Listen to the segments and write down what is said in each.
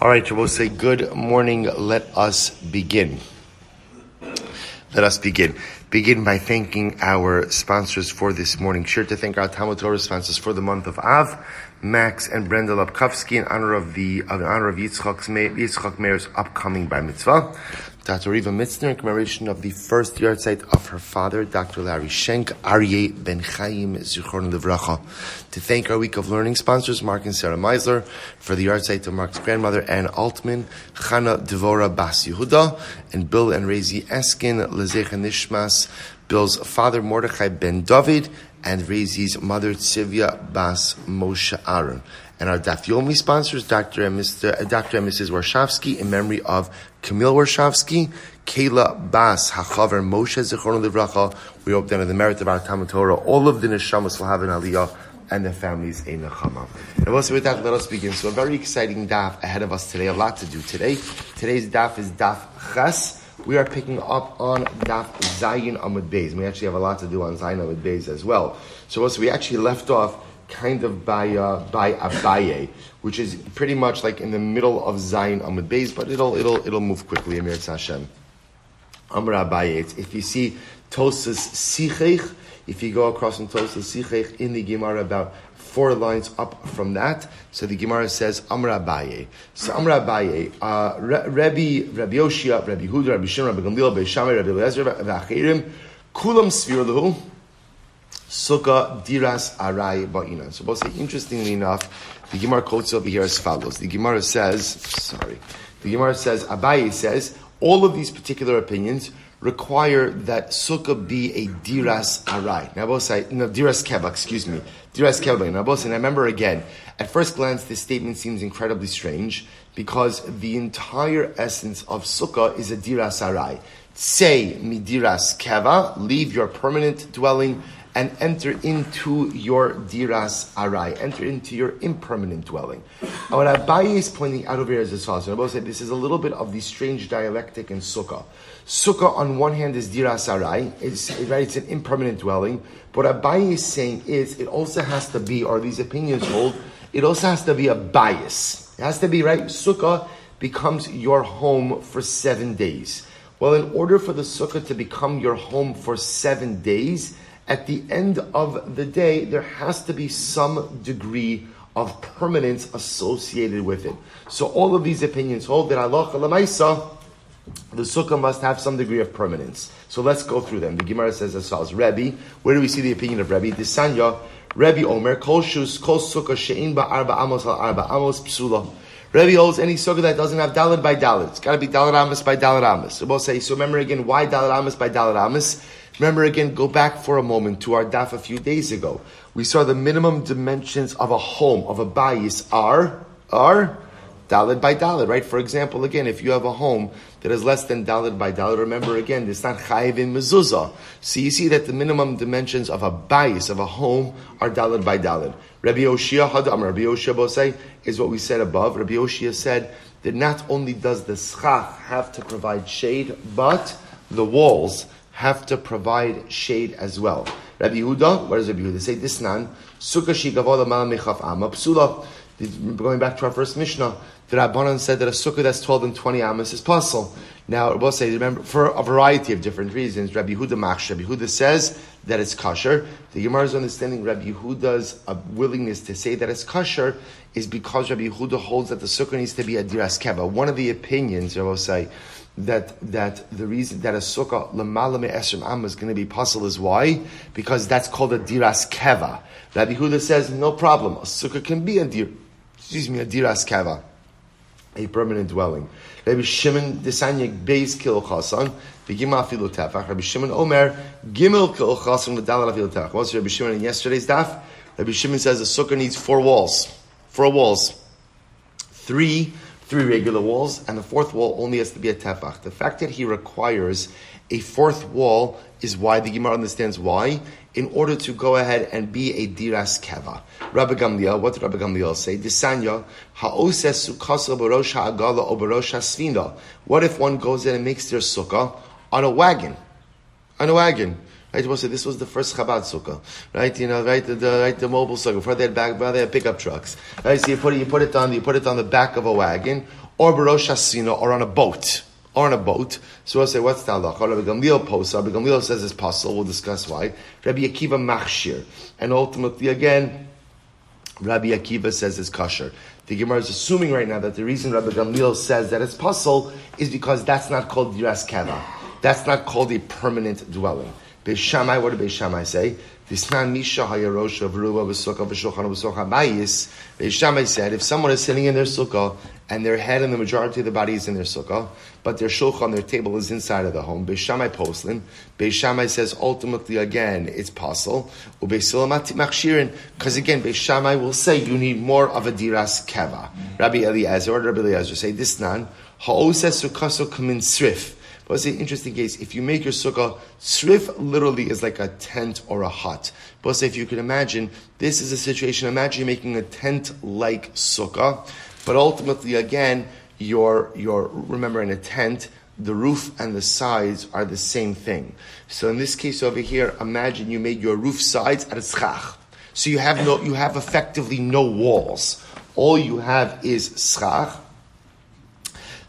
All right, we'll say good morning. Let us begin. Let us begin. Begin by thanking our sponsors for this morning. Sure to thank our Talmud Torah sponsors for the month of Av, Max and Brenda Lapkovsky in honor of the in honor of Yitzchak, Yitzchak Meir's upcoming bar mitzvah. Dr. Riva Mitzner in commemoration of the first yahrzeit of her father, Dr. Larry Schenk, Aryeh Ben Chaim Zichron Livracha. To thank our week of learning sponsors, Mark and Sarah Meisler, for the yahrzeit of Mark's grandmother, Ann Altman, Chana Devora Bas Yehuda, and Bill and Rezi Eskin, Lezecha Nishmas, Bill's father, Mordechai Ben David, and Rezi's mother, Tzivya Bas Moshe Aaron. And our Daf Yomi sponsors, Dr. and, Mr., uh, Dr. and Mrs. Warshavsky, in memory of Camille Warshavsky, Kayla Bas, Hachaver Moshe Zichron Livracha. We hope that in the merit of our Talmud Torah, all of the Neshamas will have an Aliyah and the families a Nechama. And also with that, let us begin. So a very exciting daf ahead of us today, a lot to do today. Today's daf is daf Ches. We are picking up on daf Zayin Amud Beis. We actually have a lot to do on Zayin Amud Beis as well. So also we actually left off kind of by uh, by Abaye, which is pretty much like in the middle of Zayin Amud Beis, but it'll it'll it'll move quickly. Amir Hashem. Amr Abaye. If you see Tosas Sichech, if you go across from Tosas Sichech in the Gemara about four lines up from that, so the Gemara says Amr Abaye. So Amr Abaye, uh, Rabbi Rabbi Yoshia, Rabbi Huda, Rabbi Shimon, Rabbi Gamliel, Rabbi Shammai, Rabbi Eliezer, Vachirim, Kulam Svir Lahu. Sukkah diras arai ba'ina. So, both interestingly enough, the Gemara quotes over here as follows. The Gemara says, sorry, the Gemara says, Abaye says, all of these particular opinions require that sukkah be a diras arai. Now, both say, no, diras keva, excuse me, diras keva. Now, both say, I remember again, at first glance, this statement seems incredibly strange because the entire essence of sukkah is a diras arai. Say midiras keva, leave your permanent dwelling and enter into your diras arai, enter into your impermanent dwelling. And what Abaye is pointing out over here is as follows. And say this is a little bit of the strange dialectic in Sukkah. Sukkah on one hand is diras arai, it's, right, it's an impermanent dwelling, but what Abaye is saying is it also has to be, or these opinions hold, it also has to be a bias. It has to be, right, Sukkah becomes your home for seven days. Well, in order for the Sukkah to become your home for seven days, at the end of the day, there has to be some degree of permanence associated with it. So all of these opinions hold that Allah Lamaisa, the sukkah must have some degree of permanence. So let's go through them. The Gemara says as follows: Rebbe, where do we see the opinion of Rebbe? Disanya, Rebbe Omer, Kol Shus, Kol Sukkah Shein Ba Arba Amos Al Arba Amos Psula. Rebbe holds any sukkah that doesn't have dalad by dalad. It's got to be dalad amos by dalad amos. So we'll say. So remember again, why dalad amos by dalad amos? Remember again, go back for a moment to our daf a few days ago. We saw the minimum dimensions of a home, of a bayis, are, are dalid by dalid, right? For example, again, if you have a home that is less than dalid by dalid, remember again, it's not chayiv in mezuzah. So you see that the minimum dimensions of a bayis, of a home, are dalid by dalid. Rabbi Oshia Hadam, Rabbi Oshia Bosei, is what we said above. Rabbi Oshia said that not only does the schach have to provide shade, but the walls have to provide shade as well. Rabbi Yehuda, what does Rabbi Yehuda say? This nan, sukkah shigavola mechaf amma psula. Going back to our first Mishnah, the Rabbanan said that a sukkah that's 12 and 20 amas is possible. Now, will say, remember, for a variety of different reasons, Rabbi Yehuda machsh, Rabbi Yehuda says that it's kosher. The Gemara's understanding Rabbi Yehuda's uh, willingness to say that it's kosher is because Rabbi Yehuda holds that the sukkah needs to be a diras keva. One of the opinions, Rabbi say, that that the reason that a sukkah lemala esrim am is going to be possible is why? Because that's called a diras keva. Rabbi Huda says no problem. A sukkah can be a dir, excuse me, a diras keva, a permanent dwelling. Rabbi Shimon desanyek beis kil chasan v'gimel afilu tefach. Rabbi Shimon Omer gimel kil chasan v'dalal afilu tefach. What's Rabbi Shimon in yesterday's daf? Rabbi Shimon says a sukkah needs four walls. Four walls. Three three regular walls, and the fourth wall only has to be a tefach. The fact that he requires a fourth wall is why the Gemara understands why. In order to go ahead and be a diras keva. Rabbi Gamliel, what did Rabbi Gamliel say? Disanya, ha'oses sukasa barosha agala o barosha svina. What if one goes in and makes their sukkah on a wagon? On a wagon. Right, well, so this was the first Chabad sukkah, right? You know, right, the, the right the mobile sukkah. Before they had back, before they had pickup trucks, right? So you put it, you put it on, you put it on the back of a wagon, or Barosh Hasina, or on a boat. Or on a boat. So we'll say, what's the halacha? Rabbi Gamliel posa. Rabbi Gamliel says it's possible. We'll discuss why. Rabbi Akiva machshir. And ultimately, again, Rabbi Akiva says it's kosher. The Gemara is assuming right now that the reason Rabbi Gamliel says that it's possible is because that's not called diras keva. That's not called a permanent dwelling. Beishamai, what did Beishamai say? Visnan Misha Hayarosha Vruba V'Sukkah V'Shulchan V'Sukkah Bayis. Beishamai said, if someone is sitting in their sukkah and their head and the majority of the body is in their sukkah, but their shulchan, their table is inside of the home, Beishamai Poslin, Beishamai says ultimately again it's possible. Ubeisilamatit Machshirin, because again Beishamai will say you need more of a diras keva. Rabbi Eliezer or Rabbi Eliezer say this nan ha'oses sukaso kamin srif. But it's an interesting case. If you make your sukkah, srif literally is like a tent or a hut. But if you can imagine, this is a situation, imagine you're making a tent-like sukkah, but ultimately, again, your, your, remember in a tent, the roof and the sides are the same thing. So in this case over here, imagine you made your roof sides at a schach. So you have no, you have effectively no walls. All you have is schach,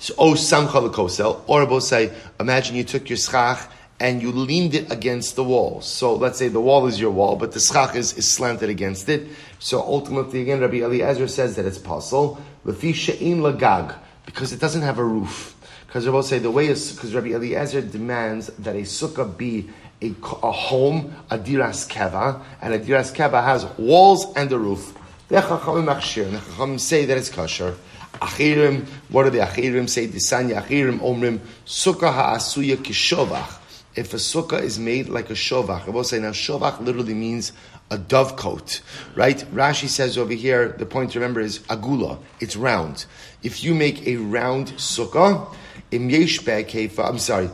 so, oh, samcha lekosel. Or we'll say, imagine you took your schach and you leaned it against the wall. So let's say the wall is your wall, but the schach is, is slanted against it. So ultimately, again, Rabbi Eliezer says that it's possible. Lefi she'in lagag, because it doesn't have a roof. Because Rabbi say the way is, because Rabbi Eliezer demands that a sukkah be a, a home, a diras keva, and a diras keva has walls and a roof. The Chachamim say that it's kosher. Achirim, what do the Achirim say? Disanya Achirim Omrim, Sukkah ha'asuya kishovach. If a sukkah is made like a shovach, I will say now shovach literally means a dovecote, right? Rashi says over here, the point to remember is agula, it's round. If you make a round sukkah, I'm sorry,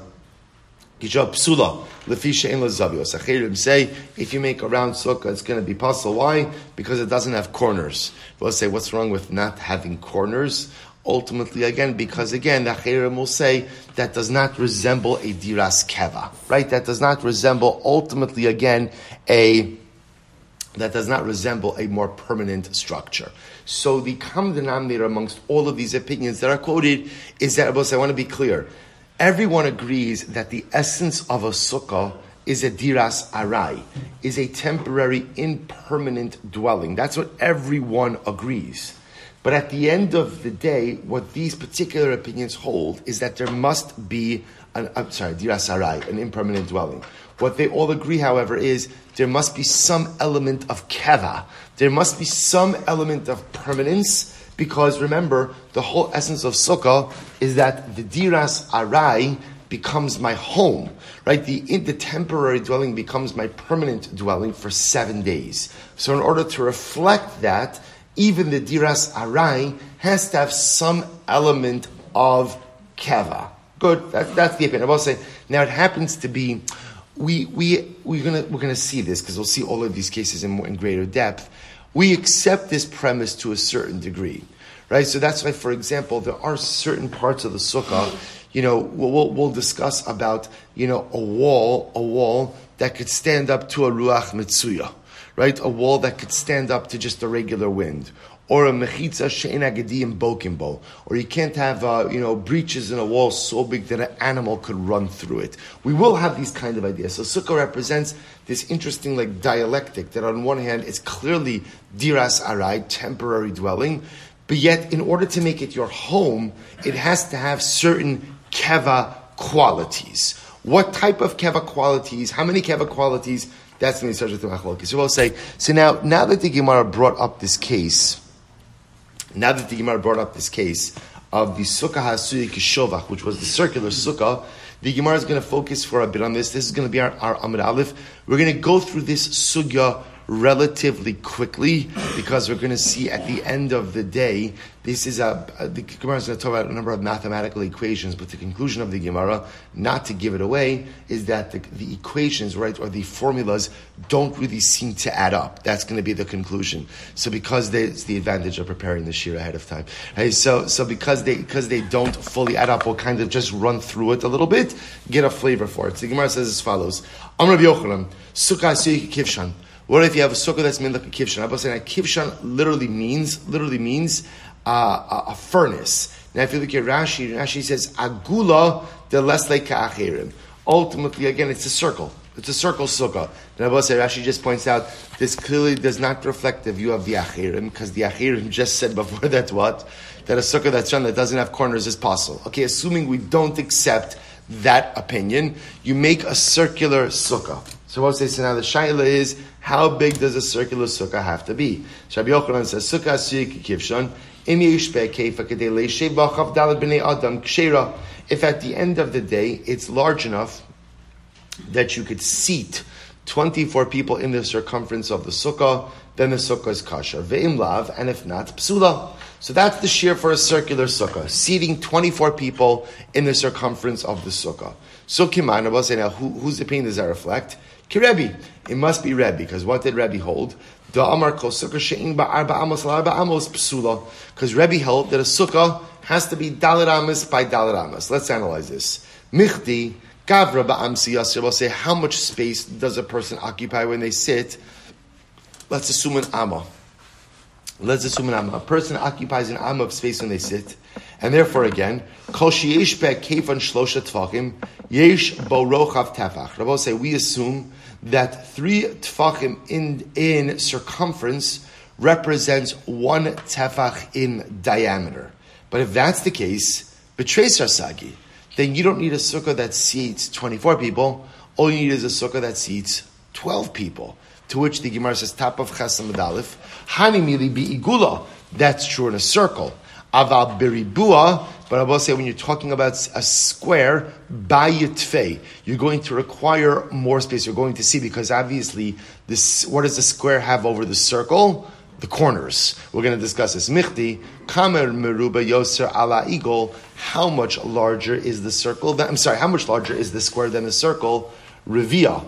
Psula, Lefisha in say, if you make a round sukkah, it's going to be possible. Why? Because it doesn't have corners. We'll say, what's wrong with not having corners? Ultimately, again, because again, the Achirim will say that does not resemble a diras keva, right? That does not resemble, ultimately, again, a that does not resemble a more permanent structure. So the common denominator amongst all of these opinions that are quoted is that, I want to be clear, Everyone agrees that the essence of a sukkah is a diras arai, is a temporary, impermanent dwelling. That's what everyone agrees. But at the end of the day, what these particular opinions hold is that there must be an, I'm sorry, diras arai, an impermanent dwelling. What they all agree, however, is there must be some element of keva. There must be some element of permanence because remember, the whole essence of sukkah is that the diras arai becomes my home, right? The, the temporary dwelling becomes my permanent dwelling for seven days. So in order to reflect that, even the diras arai has to have some element of keva. Good, that, that's the opinion. I will say, now it happens to be, we, we, we're gonna, we're gonna see this because we'll see all of these cases in, more, in greater depth we accept this premise to a certain degree, right? So that's why, for example, there are certain parts of the sukkah, you know, we'll, we'll discuss about, you know, a wall, a wall that could stand up to a ruach mitsuya, right? A wall that could stand up to just a regular wind, or a mechitza she'en agadim bokimbo, or you can't have uh, you know breaches in a wall so big that an animal could run through it. We will have these kind of ideas. So sukkah represents this interesting like dialectic that on one hand it's clearly diras arai, temporary dwelling, but yet in order to make it your home, it has to have certain keva qualities. What type of keva qualities? How many keva qualities? That's the subject of machlokes. So we'll say. So now, now that the Gemara brought up this case now that the Gemara brought up this case of the Sukkah Hasuyi Kishovach, which was the circular Sukkah, the Gemara is going to focus for a bit on this. This is going to be our, our Amud Aleph. We're going to go through this Sugya relatively quickly because we're going to see at the end of the day, this is a, uh, the Gemara is going to talk about a number of mathematical equations, but the conclusion of the Gemara, not to give it away, is that the, the equations, right, or the formulas don't really seem to add up. That's going to be the conclusion. So because they, it's the advantage of preparing the shiur ahead of time. So, so because they, because they don't fully add up, we'll kind of just run through it a little bit, get a flavor for it. So the Gemara says as follows. Amr Yochanan, Sukkah Kivshan. What if you have a sukkah that's made like a kivshan? I was saying a kivshan literally means literally means uh, a, a, furnace. Now, if you look at Rashi, Rashi says agula de lesle ka'achirim. Ultimately, again, it's a circle. It's a circle sukkah. And Abba say Rashi just points out this clearly does not reflect the view of the achirim because the achirim just said before that what that a sukkah that's done that doesn't have corners is possible. Okay, assuming we don't accept that opinion, you make a circular sukkah. So what say so now the shaila is how big does a circular sukkah have to be? Rabbi Yochanan says sukkah asiyik kivshon if at the end of the day it's large enough that you could seat 24 people in the circumference of the sukkah, then the sukkah is kosher. Ve'im lav, and if not, psula. So that's the shiur for a circular sukkah, seating 24 people in the circumference of the sukkah. So now, who, whose opinion does that reflect? Kirebi. It must be Rebbe, because what did Rebbe hold? Because Rebbe held that a sukkah has to be dalit by dalit. Let's analyze this. Michti, Gavra ba'amsi yasir will say, how much space does a person occupy when they sit? Let's assume an amma. Let's assume an amma. A person occupies an amma of space when they sit, and therefore again, kol sheyesh shlosha yesh bo tefach. Rabbi say we assume that three tfachim in in circumference represents one tefach in diameter. But if that's the case, betrays sagi, then you don't need a sukkah that seats twenty four people. All you need is a sukkah that seats twelve people. To which the Gemara says, top of Chasam Adalif, Hani mili bi igula. That's true in a circle. Aval beribua, but I will say when you're talking about a square, bayitfei, you're going to require more space. You're going to see because obviously this, what does the square have over the circle? The corners. We're going to discuss this. Michti, kamer meruba yoser ala eagle. How much larger is the circle? I'm sorry, how much larger is the square than the circle? Revia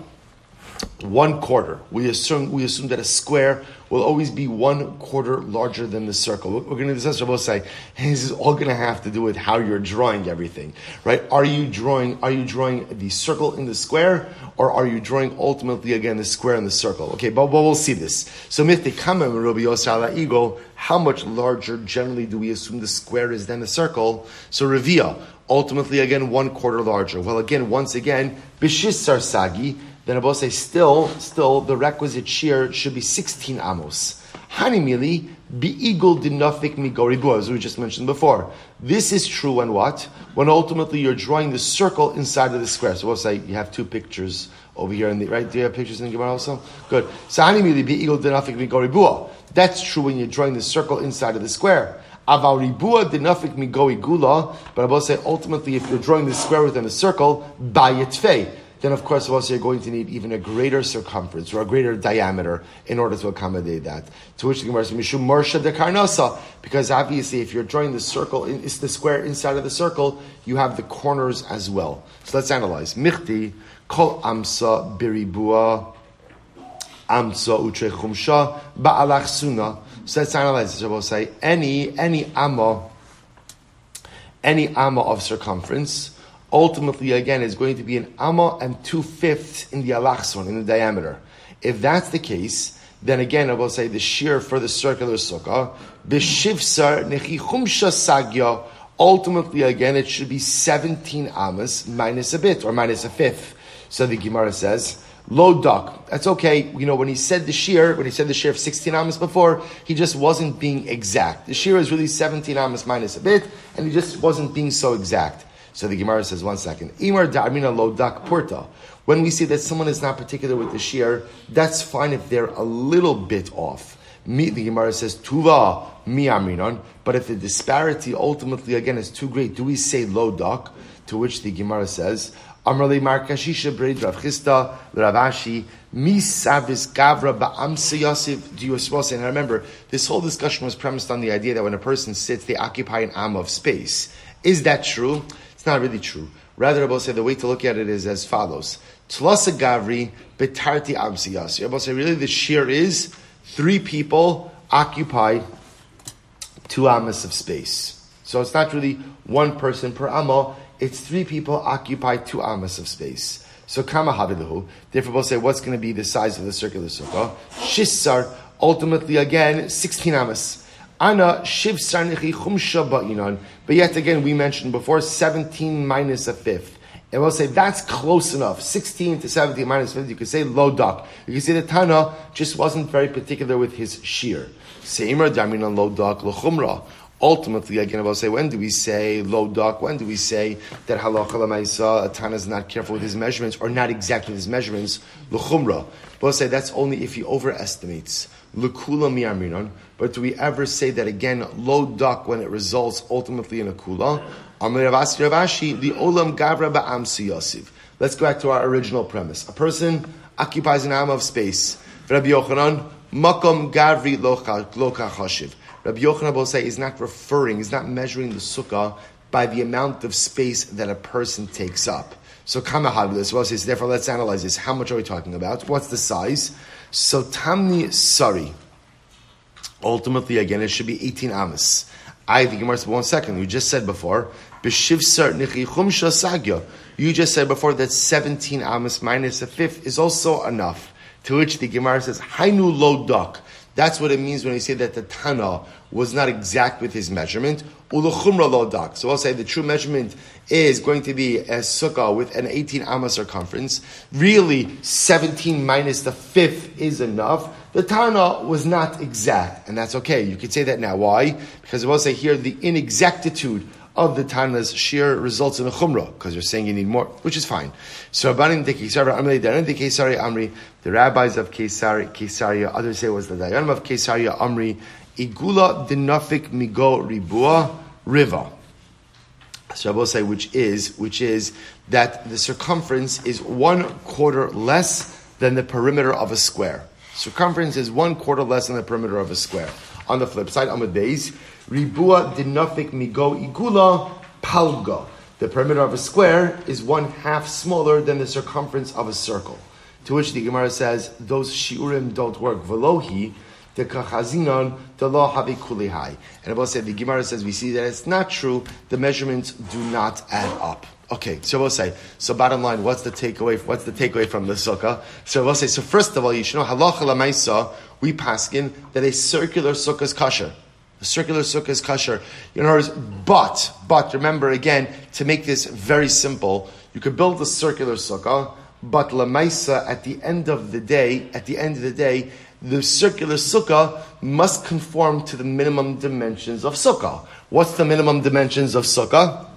one quarter. We assume we assume that a square will always be one quarter larger than the circle. We're going to discuss. Rabbi say this is all going to have to do with how you're drawing everything, right? Are you drawing? Are you drawing the circle in the square, or are you drawing ultimately again the square in the circle? Okay, but, but we'll see this. So mitikama Rabbi Yosala ego. How much larger generally do we assume the square is than the circle? So revia ultimately again one quarter larger. Well, again, once again, bishis sagi then Abba say still, still the requisite shiur should be 16 amos. Hanimili be eagle dinafik migoribu, as we just mentioned before. This is true when what? When ultimately you're drawing the circle inside of the square. So we'll say you have two pictures over here in the right. Do you have pictures in the Gemara also? Good. So hanimili be eagle dinafik migoribu. That's true when you're drawing the circle inside of the square. Aval ribua dinafik migoi gula. But I will say ultimately if you're drawing the square within the circle, bayitfei then of course also you're going to need even a greater circumference or a greater diameter in order to accommodate that. To which the Gemara says, Mishum Morsha de Karnasa, because obviously if you're drawing the circle, it's the square inside of the circle, you have the corners as well. So let's analyze. Michti, Kol Amsa Biribua, Amsa Utre Chumsha, Ba'alach Suna. So let's analyze this. I will say any, any Amma, any Amma of circumference, ultimately again is going to be an amma and two fifths in the alachson, in the diameter. If that's the case, then again I will say the shiur for the circular sukkah, b'shivsar nechichumsha sagya, ultimately again it should be 17 amas minus a bit, or minus a fifth. So the Gemara says, lo dak. That's okay. You know, when he said the shiur, when he said the shiur of 16 amas before, he just wasn't being exact. The shiur is really 17 amas minus a bit, and he just wasn't being so exact. So the Gemara says, one second. Imar lo dak. When we see that someone is not particular with the shiur, that's fine if they're a little bit off. The Gemara says, tuva mi aminon. But if the disparity ultimately, again, is too great, do we say lo dak? To which the Gemara says, Amrali Markashisha Braid Rav Chisda Ravashi Misabis Gavra Ba'amsa Yosef suppose? And remember, this whole discussion was premised on the idea that when a person sits, they occupy an am of space. Is that true? It's not really true. Rather, Rabbi say the way to look at it is as follows: Tlasa Gavri betarti amsiyas. Rabbi say really the shiur is three people occupy two amas of space. So it's not really one person per amma. It's three people occupy two amas of space. So kama havilahu. Therefore, we'll say what's going to be the size of the circular sukkah. Shissar. Ultimately, again, sixteen amas. Ana shiv. But yet again, we mentioned before, 17 minus a fifth. And we'll say that's close enough. 16 to 17 minus 50, you could say lo dak. You could say the Tana just wasn't very particular with his shiur. Seimra damin on lo dak l'chumra. Ultimately, again, I'll say, when do we say lo dak? When do we say that halacha lamaisa, a Tana is not careful with his measurements, or not exactly his measurements, l'chumra? We'll say that's only if he overestimates. L'kula mi'arminon. But do we ever say that again, lo dak, when it results ultimately in a kula? Let's go back to our original premise. A person occupies an arm of space. Rabbi Yochanan, makom gavri loka chashiv. Rabbi Yochanan say he's not referring, he's not measuring the sukkah by the amount of space that a person takes up. So kamahaglis, well says, therefore let's analyze this. How much are we talking about? What's the size? So tamni sari. Ultimately, again, it should be 18 amas. I think Gemara said one second. We just said before, b'shivsar nichi chumsha sagya. You just said before that 17 amas minus a fifth is also enough. To which the Gemara says, hainu lo dak. That's what it means when we say that the Tana was not exact with his measurement. So I'll say the true measurement is going to be a sukkah with an 18 amma circumference. Really, 17 minus the fifth is enough. The Tana was not exact, and that's okay. You could say that now. Why? Because I will say here the inexactitude of the Tana's shiur results in a chumrah, because you're saying you need more, which is fine. So the Kesari Amri, the rabbis of Kesari, Kesaria, others say it was the Dayanim of Kesaria Amri, Igula dinafik migo ribua riva. Will say which is which is that the circumference is one quarter less than the perimeter of a square. Circumference is one quarter less than the perimeter of a square. On the flip side, Amud Beis, ribua dinafik migo igula palga. The perimeter of a square is one half smaller than the circumference of a circle. To which the Gemara says those shiurim don't work. Velohi the kachazinon the law havi kulihai. And Abba said the Gemara says we see that it's not true. The measurements do not add up. Okay, so we'll say. So bottom line, what's the takeaway? What's the takeaway from the sukkah? So we'll say. So first of all, you should know halacha lamaisa. We paskin that a circular sukkah is kosher. A circular sukkah is kosher. Other words, but but remember again to make this very simple, you could build a circular sukkah, but lamaisa at the end of the day, at the end of the day, the circular sukkah must conform to the minimum dimensions of sukkah. What's the minimum dimensions of sukkah?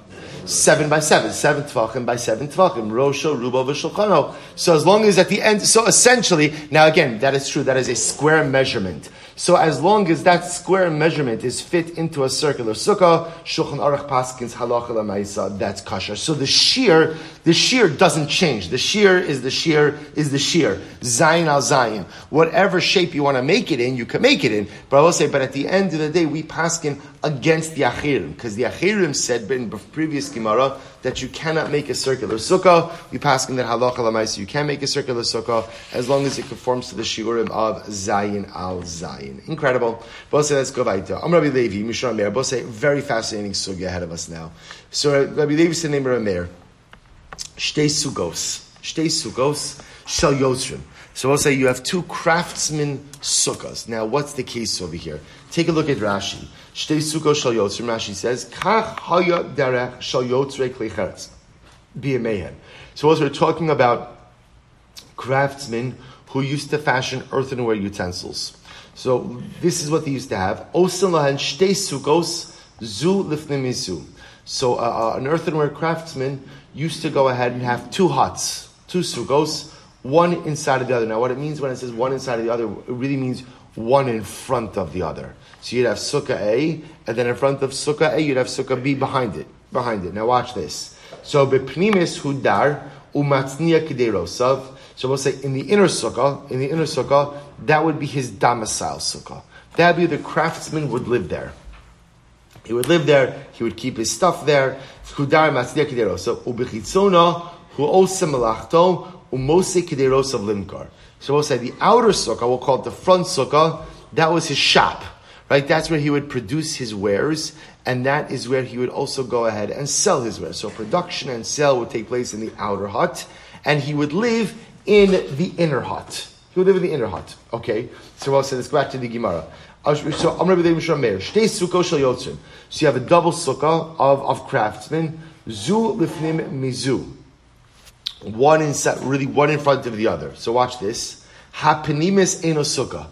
Seven by seven, seven tvachim by seven tvachim, rosho, rubo, v'shulchano. So as long as at the end, so essentially, now again, that is true, that is a square measurement. So as long as that square measurement is fit into a circular sukkah, Shulchan Aruch Paskins halacha lemaisa, that's kosher. So the shiur, the shiur doesn't change. The shiur is the shiur is the shiur. Zayin al zayin. Whatever shape you want to make it in, you can make it in. But I will say, but at the end of the day, we paskin against the achirim because the achirim said in previous Gemara that you cannot make a circular sukkah. We paskin that halacha lamaisa you can make a circular sukkah as long as it conforms to the shiurim of zayin al zayin. Incredible. Bose, let's go weiter. Am Rabbi Levi, Mishra Meir. Bose, very fascinating sugya ahead of us now. So Rabbi Levi said the name Rabbi Meir. Shtei sugos. Shtei sugos shel yotzrim. So we'll say you have two craftsmen sukkahs. Now, what's the case over here? Take a look at Rashi. Shtei sukkos shel yotzrim. Rashi says, Kach haya derech shel yotzrei a mayhem. So we're talking about craftsmen who used to fashion earthenware utensils. So this is what they used to have. Osin lahen shtei sukkos zu lifnimizu. So uh, uh, an earthenware craftsman used to go ahead and have two huts, two sukkos, one inside of the other. Now, what it means when it says one inside of the other, it really means one in front of the other. So you'd have sukkah A, and then in front of sukkah A, you'd have sukkah B behind it. Behind it. Now watch this. So bepnimis hudar umatznia kiderosav. So we'll say in the inner sukkah, in the inner sukkah, that would be his domicile sukkah. That would be the craftsman would live there. He would live there. He would keep his stuff there. Umose kiderosav limkar. So we'll say the outer sukkah, we'll call it the front sukkah, that was his shop. Right? That's where he would produce his wares, and that is where he would also go ahead and sell his wares. So production and sale would take place in the outer hut, and he would live in the inner hut. He would live in the inner hut. Okay? So we'll say, let's go back to the Gemara. So I'm Mayor. She Suka Shayotsu. So you have a double sukkah of, of craftsmen. Zu lifnim mizu. One in really one in front of the other. So watch this. Hapenimis eno sukkah.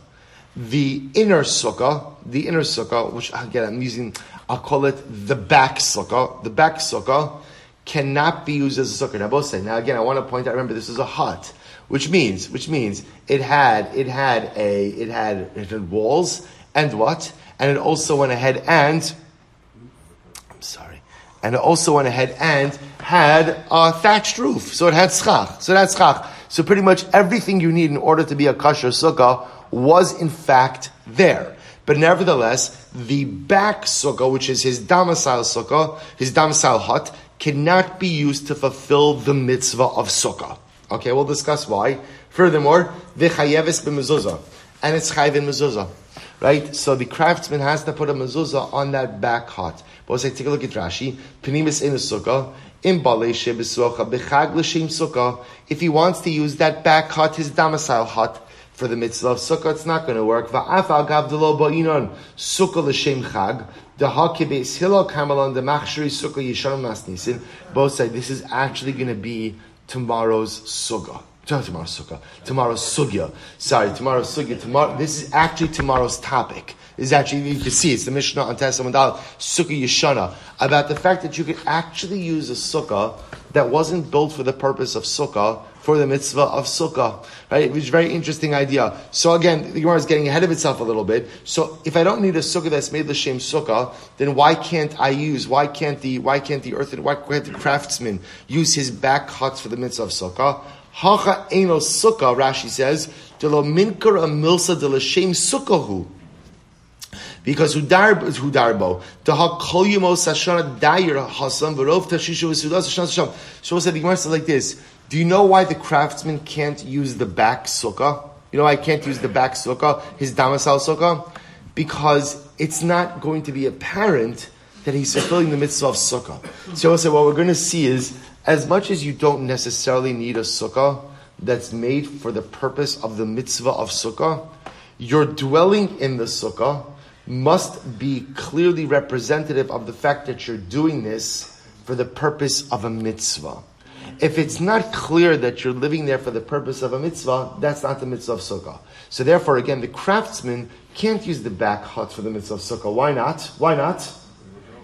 The inner sukkah, the inner sukkah, which again I'm using, I'll call it the back sukkah. The back sukkah cannot be used as a sukkah. Now both say. Now again, I want to point out. Remember, this is a hut, which means, which means it had, it had a, it had, it had walls and what, and it also went ahead and, I'm sorry, and it also went ahead and had a thatched roof. So it had schach. So that's schach. So pretty much everything you need in order to be a kosher sukkah was in fact there. But nevertheless, the back sukkah, which is his domicile sukkah, his domicile hut, cannot be used to fulfill the mitzvah of sukkah. Okay, we'll discuss why. Furthermore, v'chayeves b'mezuzah, and it's chayiv in mezuzah, right? So the craftsman has to put a mezuzah on that back hut. But say, take a look at Rashi. Penimis in a sukkah. In sukkah. If he wants to use that back hut, his domicile hut, for the mitzvah of sukkah, it's not going to work. Va'afal gavdalo ba'inon sukkah l'shem chag. The the. Both say this is actually going to be tomorrow's sukkah. Tomorrow's sukkah. Tomorrow's sugya. Sorry, tomorrow's sugya. Tomorrow. This is actually tomorrow's topic. This is actually you can see it's the Mishnah on Testament Sukkah Yeshana about the fact that you could actually use a sukkah that wasn't built for the purpose of sukkah for the mitzvah of sukkah, right? Which is a very interesting idea. So again, the Gemara is getting ahead of itself a little bit. So if I don't need a sukkah that's made l'shem sukkah, then why can't I use? Why can't the why can't the earth why can't the craftsman use his back huts for the mitzvah of sukkah? Hacha eno sukkah, Rashi says, de lo minkar a milsa de l'shem sukkahu. Because hudarbo the hakol yemos hashana dayer hasam v'rov tashishu v'sudas hashana So said the Gemara says like this. Do you know why the craftsman can't use the back sukkah? You know why I can't use the back sukkah, his domicile sukkah? Because it's not going to be apparent that he's fulfilling the mitzvah of sukkah. So I said, what we're going to see is, as much as you don't necessarily need a sukkah that's made for the purpose of the mitzvah of sukkah, you're dwelling in the sukkah must be clearly representative of the fact that you're doing this for the purpose of a mitzvah. If it's not clear that you're living there for the purpose of a mitzvah, that's not the mitzvah of sukkah. So therefore, again, the craftsman can't use the back hut for the mitzvah of sukkah. Why not? Why not?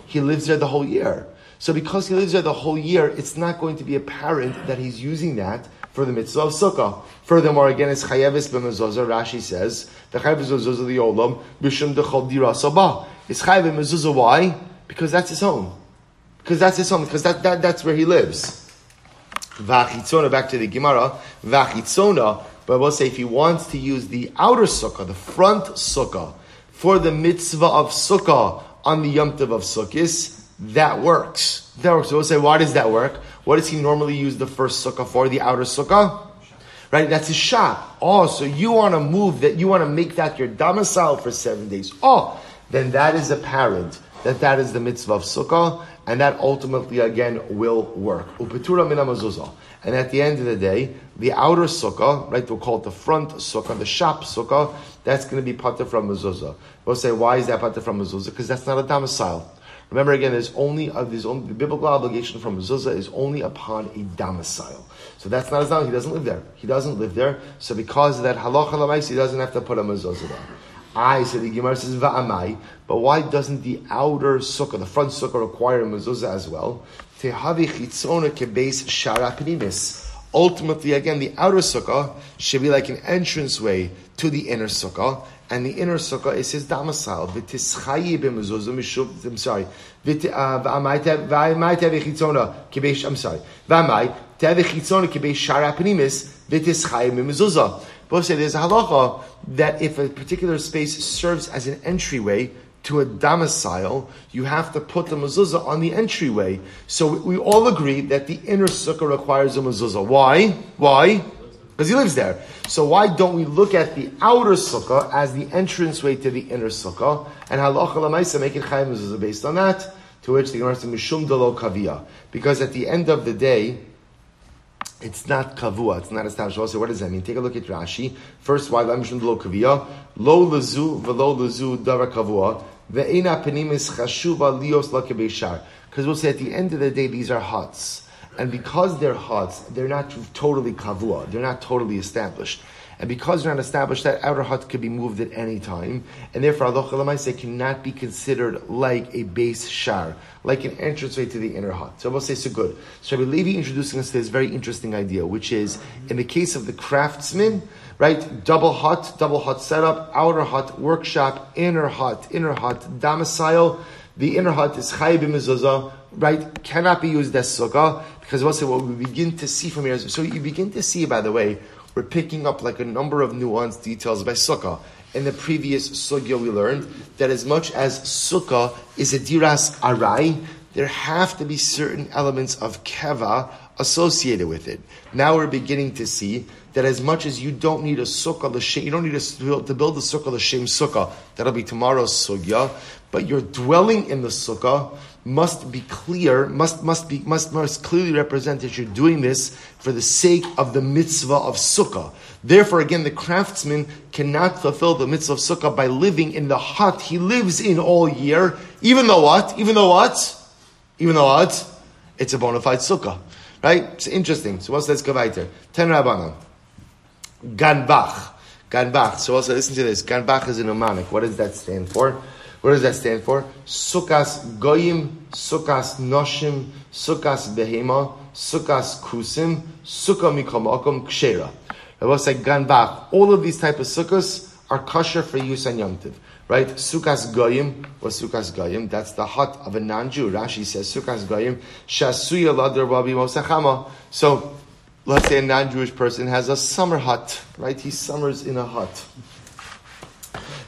He lives there the whole year. So because he lives there the whole year, it's not going to be apparent that he's using that for the mitzvah of sukkah. Furthermore, again, it's chayevis b'mezuzah. Rashi says the chayevis b'mezuzah the olam b'shum dechol dira sabah. It's chayev b'mezuzah. Why? Because that's his home. Because that's his home. Because that, that that's where he lives. Vachitzona, back to the Gemara, Vachitzona, but I will say if he wants to use the outer sukkah, the front sukkah, for the mitzvah of sukkah on the Yom Tov of Sukkis, that works. That works. We'll say, why does that work? What does he normally use the first sukkah for, the outer sukkah? Right, that's his shot. Oh, so you want to move that, you want to make that your domicile for seven days. Oh, then that is apparent that that is the mitzvah of sukkah, and that ultimately again will work. Mina mezuzah. And at the end of the day, the outer sukkah, right, we'll call it the front sukkah, the shop sukkah, that's going to be pater from mezuzah. We'll say, why is that pater from mezuzah? Because that's not a domicile. Remember again, there's only, uh, there's only the biblical obligation from mezuzah is only upon a domicile. So that's not his domicile. He doesn't live there. He doesn't live there. So because of that halacha lamais, he doesn't have to put a mezuzah there. I said the Gemara says va'amai, but why doesn't the outer sukkah, the front sukkah, require a mezuzah as well? Ultimately, again, the outer sukkah should be like an entranceway to the inner sukkah, and the inner sukkah is his domicile. I'm sorry. Uh. I'm sorry. Both say there's a halacha that if a particular space serves as an entryway to a domicile, you have to put the mezuzah on the entryway. So we all agree that the inner sukkah requires a mezuzah. Why? Why? Because he lives there. So why don't we look at the outer sukkah as the entranceway to the inner sukkah and halacha lamaisa make it chayim based on that? To which the Gemara says mishum delo kavia, because at the end of the day, It's not kavua. It's not established. Also, what does that mean? Take a look at Rashi. First, why lamishun lo kavia lo lezu velo lezu dara kavua ve'ena penimis chashuva lios lakabeshar. Because we'll say at the end of the day, these are huts, and because they're huts, they're not totally kavua. They're not totally established. And because they're not established, that outer hut could be moved at any time, and therefore Allah cannot be considered like a base shar, like an entranceway to the inner hut. So I will say so good. So Rabbi Levi introducing us to this very interesting idea, which is in the case of the craftsman, right? Double hut, double hut setup, outer hut, workshop, inner hut, inner hut, domicile. The inner hut is chayib mezuzah, right? Cannot be used as sukkah because also what we begin to see from here. Is, so you begin to see, by the way, we're picking up like a number of nuanced details by sukkah. In the previous sugya, we learned that as much as sukkah is a diras arai, there have to be certain elements of keva associated with it. Now we're beginning to see that as much as you don't need a sukkah l'shem, you don't need a, to build a sukkah l'shem sukkah. That'll be tomorrow's sugya. But you're dwelling in the sukkah must be clear, must, must be, must, must clearly represent that you're doing this for the sake of the mitzvah of sukkah. Therefore, again, the craftsman cannot fulfill the mitzvah of sukkah by living in the hut he lives in all year, even though what? Even though what? Even though what? It's a bona fide sukkah. Right? It's interesting. So what's this weiter? Ten Rabbanon. Ganbach. Ganbach. So also listen to this. Ganbach is a mnemonic. What does that stand for? What does that stand for? Sukas goyim, sukas noshim, sukas behema, sukas kusim, sukkah mikamakom kshera. Like ganbach. All of these type of sukkahs are kosher for use on Yom Tiv. Right? Sukas goyim was sukas goyim. That's the hut of a non-Jew. Rashi says sukas goyim shasuya ladar babi mosachama. So let's say a non-Jewish person has a summer hut. Right? He summers in a hut.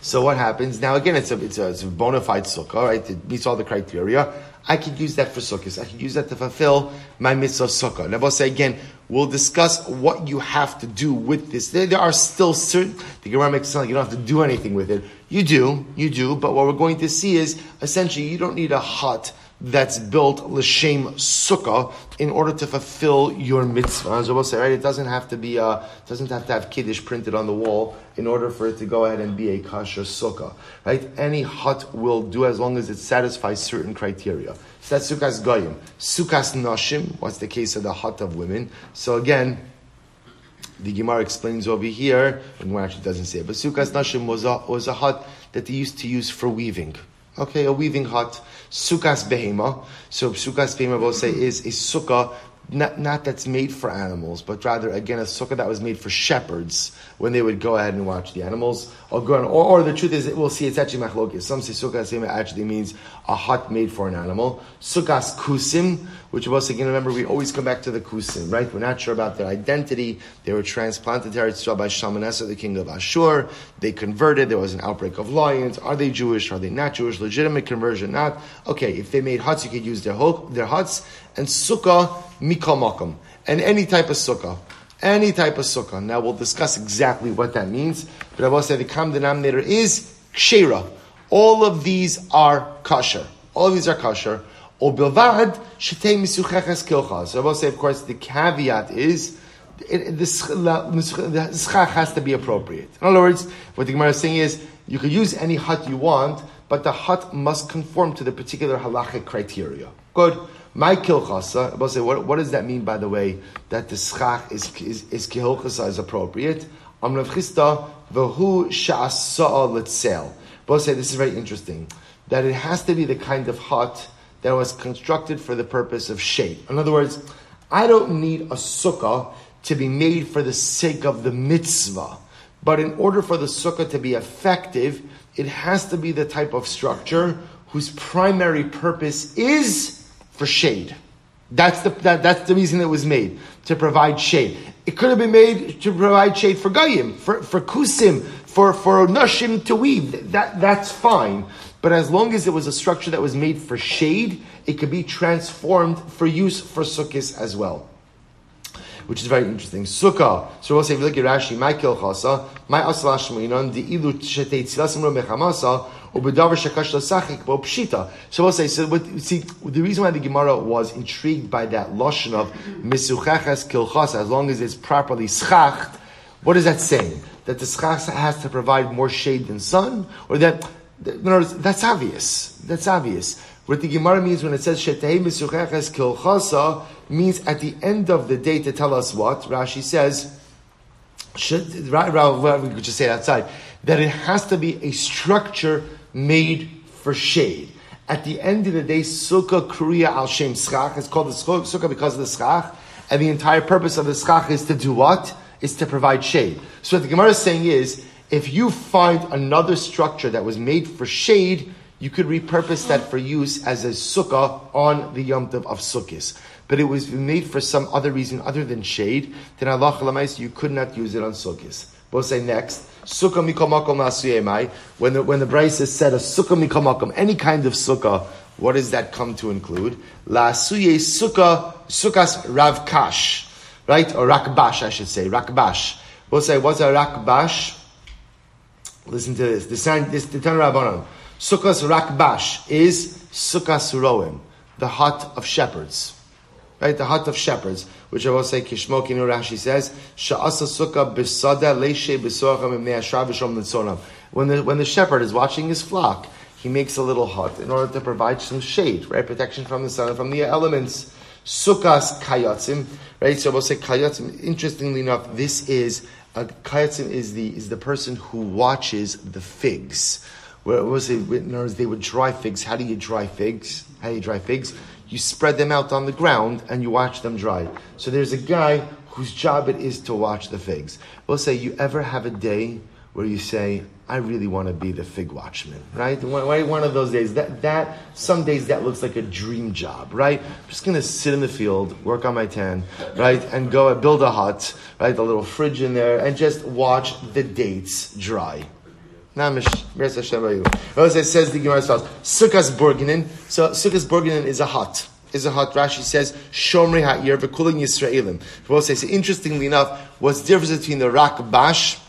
So what happens? Now again, it's a, it's a, it's a bona fide sukkah, right? It meets all the criteria. I could use that for sukkahs. I could use that to fulfill my mitzvah sukkah. And I will say again, we'll discuss what you have to do with this. There, there are still certain, the Gemara makes it sound like you don't have to do anything with it. You do, you do, but what we're going to see is essentially you don't need a hut that's built l'shem sukkah in order to fulfill your mitzvah. As I will say, right, it doesn't have to be uh, doesn't have to have kiddush printed on the wall in order for it to go ahead and be a kasher sukkah. Right? Any hut will do as long as it satisfies certain criteria. So that's sukkah's goyim. Sukkah's nashim. What's the case of the hut of women? So again. The Gemara explains over here, and one actually doesn't say it, but Sukkah's Nashim was a, was a hut that they used to use for weaving. Okay, a weaving hut. Sukkahs behema. So sukkahs behema, we'll say, is a sukkah not, not that's made for animals, but rather, again, a sukkah that was made for shepherds when they would go ahead and watch the animals. Or, or, or the truth is, we'll see it's actually machlokis. Some say sukkah actually means a hut made for an animal. Sukkahs kusim, which was again, remember, we always come back to the kusim, right? We're not sure about their identity. They were transplanted to Eretz by Shalmaneser, the king of Ashur. They converted. There was an outbreak of lions. Are they Jewish? Are they not Jewish? Legitimate conversion, not. Okay, if they made huts, you could use their, ho- their huts. And sukkah, mikal makom. And any type of sukkah. Any type of sukkah. Now we'll discuss exactly what that means. But I will say the common denominator is kshera. All of these are kosher. All of these are kosher. Or bilvad shetei misucheches kilcha. So I will say, of course, the caveat is the, schach has to be appropriate. In other words, what the Gemara is saying is you could use any hut you want, but the hut must conform to the particular halachic criteria. Good. My kilchasa, uh, I will say, what, what does that mean, by the way, that the schach is, is, is kilchasa is appropriate? Amrav Chisda, v'hu sha'asa'a letzel. But say, this is very interesting, that it has to be the kind of hut that was constructed for the purpose of shade. In other words, I don't need a sukkah to be made for the sake of the mitzvah. But in order for the sukkah to be effective, it has to be the type of structure whose primary purpose is for shade. That's the, that, that's the reason it was made, to provide shade. It could have been made to provide shade for Goyim, for, for Kusim, for, for Nashim to weave. That, that's fine. But as long as it was a structure that was made for shade, it could be transformed for use for sukkahs as well. Which is very interesting. Sukkah. So we'll say, if you look at Rashi, my kilchasa, my asal the ilu shetei tzilasim mechamasa, Ubedavar shakash lasachik bo pshita. So we'll say, so what, see, the reason why the Gemara was intrigued by that lotion of misuchachas kilchas, as long as it's properly schacht, what is that saying? That the schach has to provide more shade than sun? Or that, that's obvious. That's obvious. What the Gemara means when it says shetei misuchachas kilchasa means at the end of the day to tell us what? Rashi says, should, we could just say it outside, that it has to be a structure made for shade. At the end of the day, Sukkah Kriya al Shem Schach. It's called the Sukkah because of the Schach. And the entire purpose of the Schach is to do what? Is to provide shade. So what the Gemara is saying is, if you find another structure that was made for shade, you could repurpose that for use as a sukkah on the Yom Tov of Sukkot. But it was made for some other reason other than shade, then Allah you could not use it on Sukkot. We'll say next, Sukkah mikomakom nasuyemai. When the, when the Bryce is said a Sukkah mikomakom, any kind of Sukkah, what does that come to include? La suye Sukkah, Sukkahs Ravkash. Right? Or Rakbash, I should say. Rakbash. We'll say, what's a Rakbash? Listen to this. The sign, this, the Tan Rabbanon. Sukkahs Rakbash is Sukkahs Roim, the hut of shepherds right? The hut of shepherds, which I will say, Kishmo Kinu Rashi says, Sha'asa Sukkah Bisada Leishe Nitzonam. When the, when the shepherd is watching his flock, he makes a little hut in order to provide some shade, right? Protection from the sun and from the elements. Sukkahs Kayatzim, right? So we'll say Kayatzim. Interestingly enough, this is, uh, Kayatzim is the, is the person who watches the figs. Where was it? In other words, they would dry figs. How do you dry figs? How do you dry figs? you spread them out on the ground and you watch them dry. So there's a guy whose job it is to watch the figs. We'll say, you ever have a day where you say, I really want to be the fig watchman, right? One of those days. That, that some days that looks like a dream job, right? I'm just going to sit in the field, work on my tan, right, and go build a hut, right, a little fridge in there, and just watch the dates dry. It says the Gemara says Sukkah's Borginen. So Sukkah's Borginen is a hut. Is a hut. Rashi says Shomri Ha'ir v'kuling Yisraelim. We'll say so. Interestingly enough, what's the difference between the Rakbash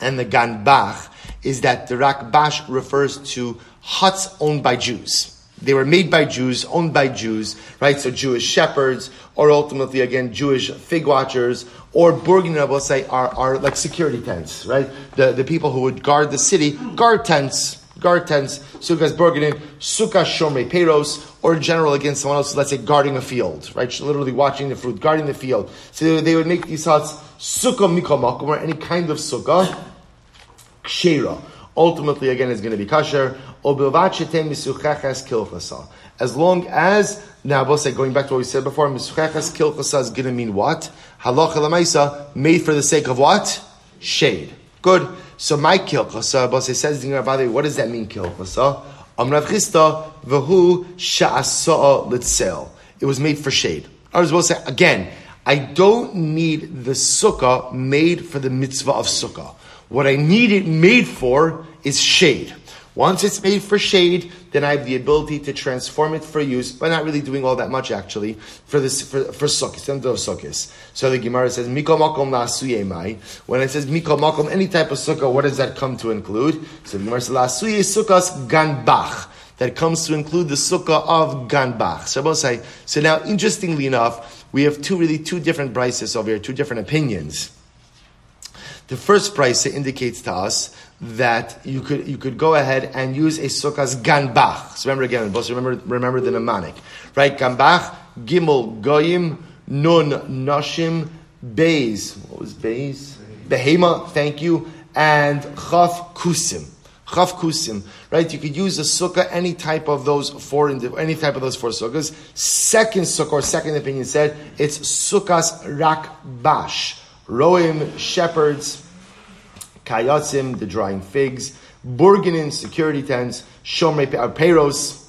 and the Ganbach is that the Rakbash refers to huts owned by Jews. They were made by Jews, owned by Jews, right? So Jewish shepherds, or ultimately again Jewish fig watchers, or Burgin, I will say, are, are like security tents, right? The, the people who would guard the city, guard tents, guard tents, Sukkah's Burgin, Sukkah Shomre Peros, or in general against someone else, let's say guarding a field, right? Literally watching the fruit, guarding the field. So they would make these huts Sukkah Mikomakum, or any kind of Sukkah, Kshera. Ultimately, again, it's going to be kosher. As long as now, we'll say, going back to what we said before, Misuchechas Kilchasa is going to mean what? Halacha Lamaisa, made for the sake of what? Shade. Good. So my Kilchasa, Bose says, what does that mean, Kilchasa? Amrav Chisda, Vahu Sha'asa Litzel. It was made for shade. I was will say, again, I don't need the sukkah made for the mitzvah of sukkah. What I need it made for is shade. Once it's made for shade, then I have the ability to transform it for use, but not really doing all that much actually for this for for sukkahs, end of sukkahs. So the Gemara says mikol makom lasuyemai. When it says mikol makom, any type of sukkah, what does that come to include? So the Gemara says lasuye sukkahs ganbach. That comes to include the sukkah of ganbach. So now, interestingly enough, we have two really two different braisas over here, two different opinions. The first braisa indicates to us that you could you could go ahead and use a sukkah's ganbach. So remember again, both remember remember the mnemonic, right? Ganbach, gimel goyim, nun nashim, beis. What was beis? Behema. Thank you. And chaf kusim. Chaf kusim, right? You could use a sukkah, any type of those four, any type of those four sukkahs. Second sukkah, or second opinion said, it's sukkahs rakbash. Roim, shepherds, kayatzim, the drying figs, burgenin, security tents, shomre uh, peros,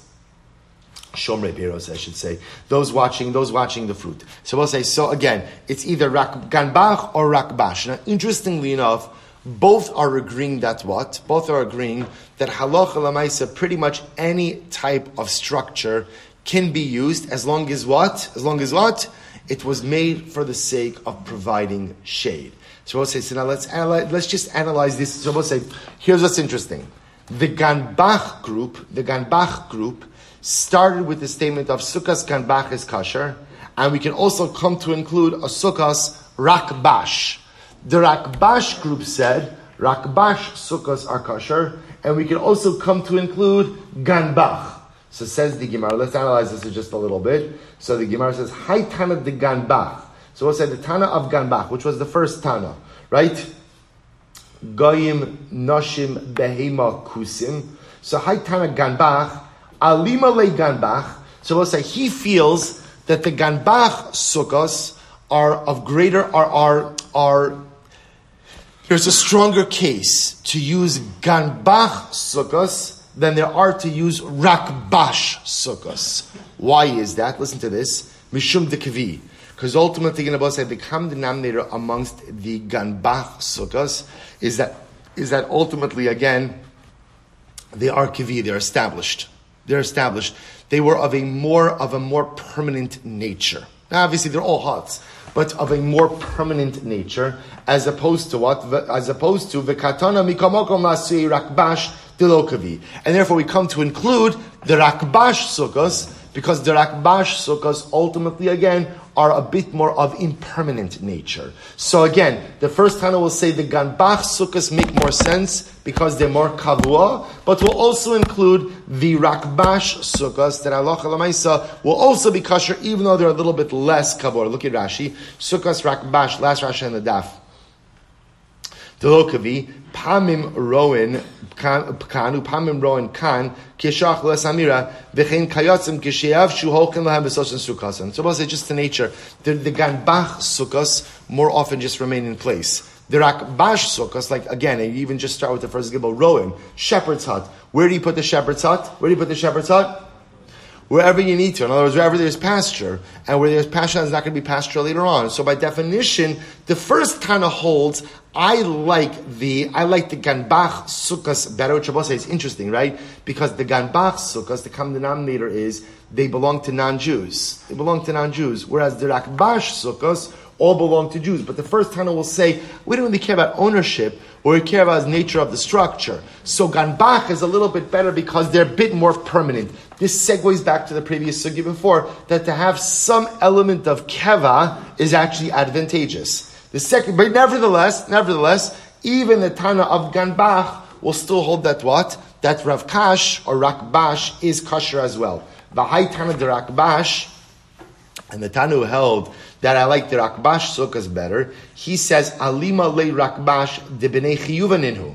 Shomre Peros, I should say. Those watching, those watching the fruit. So we'll say, so again, it's either Ganbach or Rakbash. Now, interestingly enough, both are agreeing that what? Both are agreeing that halacha lamaisa, pretty much any type of structure can be used as long as what? As long as what? It was made for the sake of providing shade. So we'll say, so now let's analyze, let's just analyze this. So we'll say, here's what's interesting. the Ganbach group, the Ganbach group, started with the statement of Sukkah's Ganbach is kosher, and we can also come to include a Sukkah's Rakbash. The Rakbash group said Rakbash Sukkahs are kosher, and we can also come to include Ganbach. So says the Gemara. Let's analyze this just a little bit. So the Gemara says, "Hi Tana de Ganbach." So what's say The Tana of Ganbach, which was the first Tana, right? Goyim Noshim Behema Kusim. So Hi Tana Ganbach, Alima Le Ganbach. So we'll say he feels that the Ganbach sukkos are of greater are are are there's a stronger case to use Ganbach sukkos than there are to use Rakbash sukkos. Why is that? Listen to this. Mishum de Kavi. Because ultimately, to say the common denominator amongst the Ganbach sukkos is that is that ultimately again they are kivi, they're established. They're established. They were of a more of a more permanent nature. Now, obviously, they're all huts, but of a more permanent nature, as opposed to what? As opposed to v'katana mikamokom lasui rakbash dilokavi. And therefore, we come to include the rakbash sukkos because the rakbash sukkos ultimately again are a bit more of impermanent nature. So again, the first Tana will say the Ganbach Sukkahs make more sense because they're more kavua, but we'll also include the Rakbash Sukkahs that Allah Lamaisa will also be kosher even though they're a little bit less kavua. Look at Rashi. Sukkahs Rakbash, last Rashi in the daf. Delokavi, Pamim Roin, Kanu, Pamim Roin Kan, Kishach Lesamira, V'chein Kayotzim, Kishayav Shuholkin Lahem V'sosan Sukkasan. So, say just the nature. The, the Ganbach Sukkos more often just remain in place. The Rakbash Sukkos, like again, you even just start with the first Gibel, Roin, Shepherd's Hut. Where do you put the Shepherd's Hut? Where do you put the Shepherd's Hut? wherever you need to. In other words, wherever there's pasture, and where there's pasture, there's not going to be pasture later on. So by definition, the first kind of holds. I like the I like the ganbach sukkahs better. Which say is interesting, right? Because the ganbach sukkahs, the common denominator is they belong to non-Jews. They belong to non-Jews, whereas the rakbash sukkahs all belong to Jews. But the first Tana will say, we don't really care about ownership, or we care about the nature of the structure. So Ganbach is a little bit better because they're a bit more permanent. This segues back to the previous sugi before, that to have some element of keva is actually advantageous. The second, but nevertheless, nevertheless, even the Tana of Ganbach will still hold that what? That Rav Kash or Rakbash is kosher as well. The high Tana de Rakbash, and the Tanu held that I like the Rakbash Sukkahs better. He says, Alima le Rakbash de b'nei.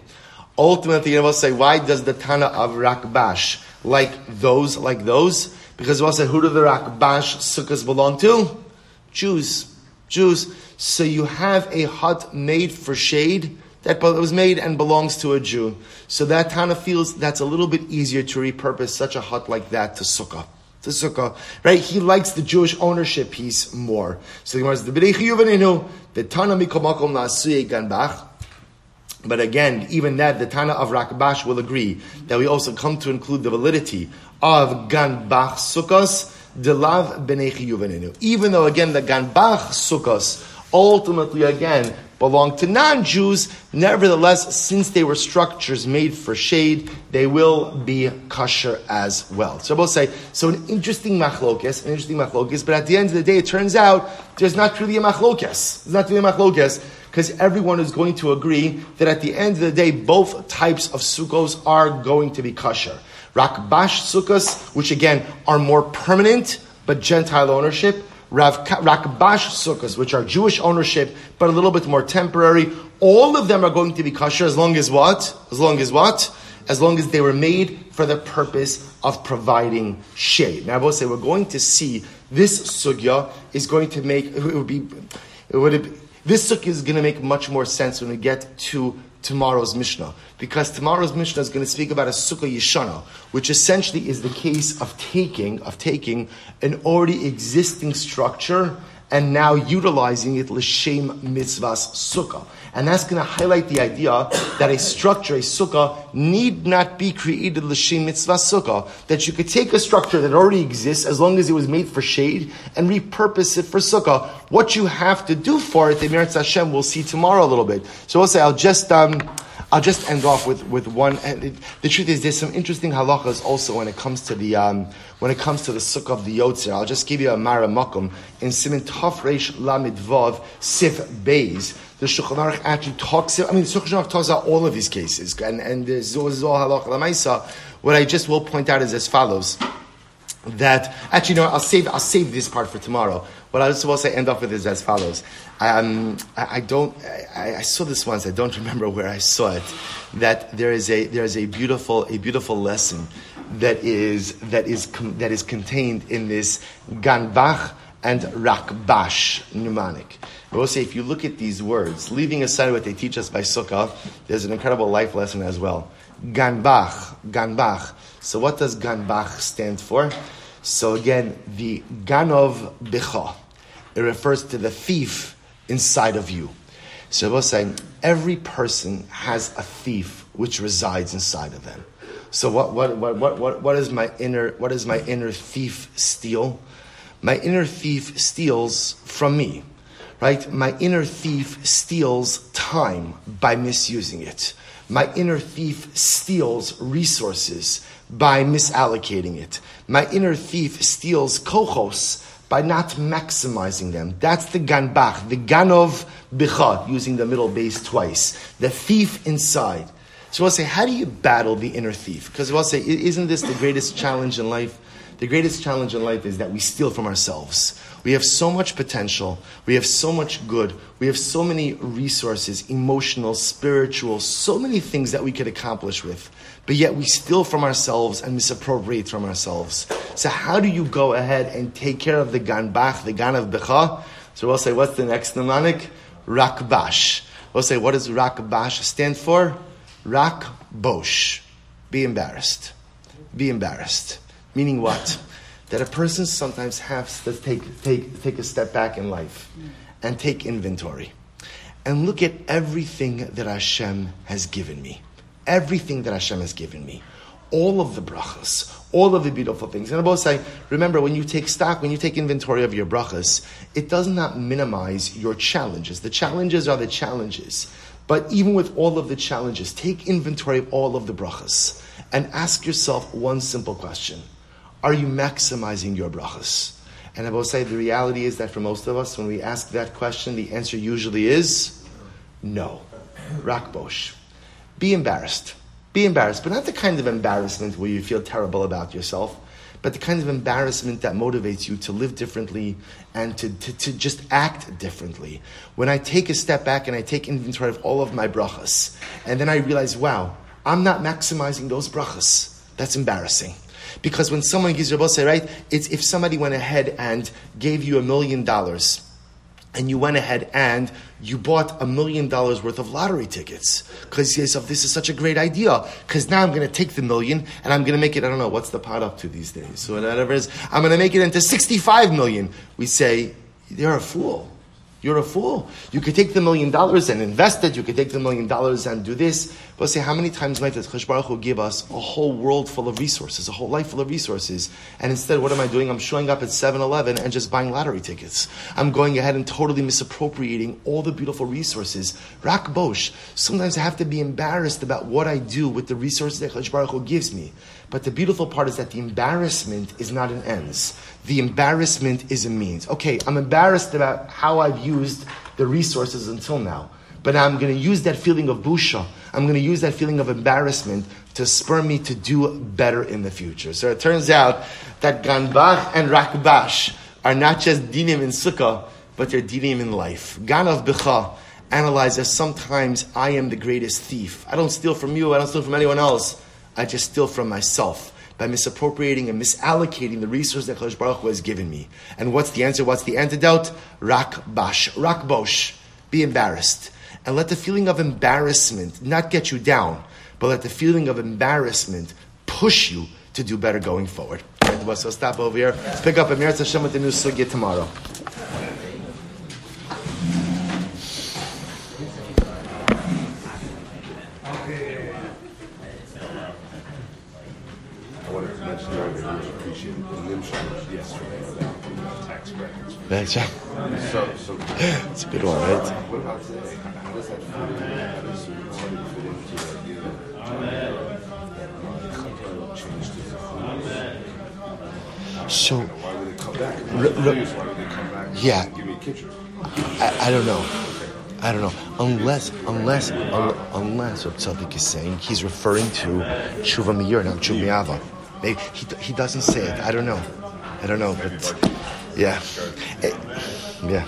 Ultimately, you will say, why does the Tana of Rakbash like those, like those? Because we'll say, who do the Rakbash Sukkahs belong to? Jews. Jews. So you have a hut made for shade that was made and belongs to a Jew. So that Tana feels that's a little bit easier to repurpose such a hut like that to Sukkah To sukkah, right? He likes the Jewish ownership piece more. So the Gemara says, the B'nei the Tana mikomakom ganbach. But again, even that, the Tana of Rakbash will agree that we also come to include the validity of ganbach sukkos, the lav b'nei Even though again the ganbach sukkos ultimately again belong to non-Jews. Nevertheless, since they were structures made for shade, they will be kosher as well. So we'll say, so an interesting machlokes, an interesting machlokes, but at the end of the day, it turns out there's not really a machlokes. There's not really a machlokes, because everyone is going to agree that at the end of the day, both types of sukkos are going to be kosher. Rakbash sukkos, which again are more permanent, but Gentile ownership, Rav Rakbash sukkahs, which are Jewish ownership, but a little bit more temporary. All of them are going to be kosher as long as what? As long as what? As long as they were made for the purpose of providing shade. Now, I will say we're going to see this sugya is going to make it would be it would this sugya is going to make much more sense when we get to tomorrow's Mishnah. Because tomorrow's Mishnah is going to speak about a Sukkah Yishana, which essentially is the case of taking, of taking an already existing structure and now utilizing it l'shem mitzvahs sukkah. And that's going to highlight the idea that a structure, a sukkah, need not be created l'shem mitzvahs sukkah. That you could take a structure that already exists as long as it was made for shade and repurpose it for sukkah. What you have to do for it, the Meretz Hashem, we'll see tomorrow a little bit. So we'll say, I'll just, um, I'll just end off with, with one. And it, the truth is, there's some interesting halachas also when it comes to the um, when it comes to the sukkah of the yotzer. I'll just give you a mara makom in Simin Taf Reish Lamid Vav Sif Beis. The Shulchan Aruch actually talks. I mean, the Shulchan Aruch talks about all of these cases, and and this is all halacha lamaisa. What I just will point out is as follows that actually no I'll save I'll save this part for tomorrow. What I was supposed to end off with is as follows. Um, I, I, don't I, I, saw this once. I don't remember where I saw it. That there is a there is a beautiful a beautiful lesson that is that is that is contained in this Ganbach and Rakbash mnemonic. I will say, if you look at these words, leaving aside what they teach us by Sukkah, there's an incredible life lesson as well. Ganbach, Ganbach. So what does Ganbach stand for? So again, the Ganov Bicha. It refers to the thief inside of you. So we're saying every person has a thief which resides inside of them. So what, what, what, what, what, what is my inner what is my inner thief steal? My inner thief steals from me. Right? My inner thief steals time by misusing it. My inner thief steals resources by misallocating it. My inner thief steals kohos by not maximizing them. That's the ganbach, the ganov bicha, using the middle base twice. The thief inside. So we'll say, how do you battle the inner thief? Because we'll say, isn't this the greatest challenge in life? The greatest challenge in life is that we steal from ourselves. We have so much potential. We have so much good. We have so many resources, emotional, spiritual, so many things that we could accomplish with. But yet we steal from ourselves and misappropriate from ourselves. So how do you go ahead and take care of the ganbach, the gan of becha? So we'll say, what's the next mnemonic? Rakbash. We'll say, what does rakbash stand for? Rakbosh. Be embarrassed. Be embarrassed. Meaning what? That a person sometimes has to take, take, take a step back in life and take inventory and look at everything that Hashem has given me. Everything that Hashem has given me. All of the brachas, all of the beautiful things. And I both say, remember, when you take stock, when you take inventory of your brachas, it does not minimize your challenges. The challenges are the challenges. But even with all of the challenges, take inventory of all of the brachas and ask yourself one simple question. Are you maximizing your brachas? And I will say the reality is that for most of us, when we ask that question, the answer usually is no. Rakbosh. Be embarrassed. Be embarrassed, but not the kind of embarrassment where you feel terrible about yourself, but the kind of embarrassment that motivates you to live differently and to, to, to just act differently. When I take a step back and I take inventory of all of my brachas, and then I realize, wow, I'm not maximizing those brachas. That's embarrassing. Because when someone gives you a say, right, it's if somebody went ahead and gave you a million dollars, and you went ahead and you bought a million dollars worth of lottery tickets because you yourself, this is such a great idea. Because now I'm going to take the million and I'm going to make it, I don't know, what's the pot up to these days? So whatever it is, I'm going to make it into 65 million. We say, you're a fool. You're a fool. You could take the million dollars and invest it. You could take the million dollars and do this. But say, how many times might Chash Baruch Hu give us a whole world full of resources, a whole life full of resources? And instead, what am I doing? I'm showing up at 7-Eleven and just buying lottery tickets. I'm going ahead and totally misappropriating all the beautiful resources. Rak Bosch. Sometimes I have to be embarrassed about what I do with the resources that Chash Baruch Hu gives me. But the beautiful part is that the embarrassment is not an ends. The embarrassment is a means. Okay, I'm embarrassed about how I've used the resources until now. But I'm going to use that feeling of busha. I'm going to use that feeling of embarrassment to spur me to do better in the future. So it turns out that Ganbach and Rakbash are not just dinim in sukkah, but they're dinim in life. Ganav Bicha analyzes sometimes I am the greatest thief. I don't steal from you, I don't steal from anyone else. I just steal from myself by misappropriating and misallocating the resource that Chosh Baruch Hu has given me. And what's the answer? What's the antidote? Rakbash, rakbosh. Be embarrassed. And let the feeling of embarrassment not get you down, but let the feeling of embarrassment push you to do better going forward. So stop over here. Pick up a Meretz Hashem with the new sugya tomorrow. I wanted to mention earlier, we appreciate the Nim yesterday, that tax That's right. So, so It's a good one, right? what about today? How does that fit into So? Yeah. I, don't know. I don't know. Unless, unless, un, unless what Tzadik is saying, he's referring to Tshuva Miyur, not Tshuva Mi'ava. Maybe he, he doesn't say it. I don't know. I don't know, but yeah. Eh, yeah.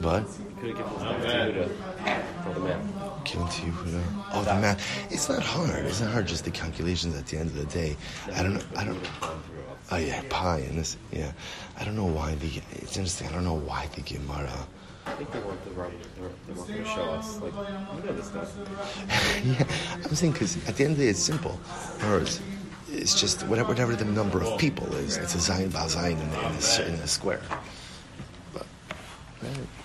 But given to. Oh, the math. It's not hard. It's not hard. Just the calculations at the end of the day. I don't know. I don't. Oh yeah, pi and this. Yeah, I don't know why the. It's interesting. I don't know why the Gemara. I think they want the right. They want to show us like you know this stuff. yeah, I'm saying because at the end of the day, it's simple. Or it's, just whatever, whatever the number of people is. It's a zayin bal zayin in in the, in the square. But right.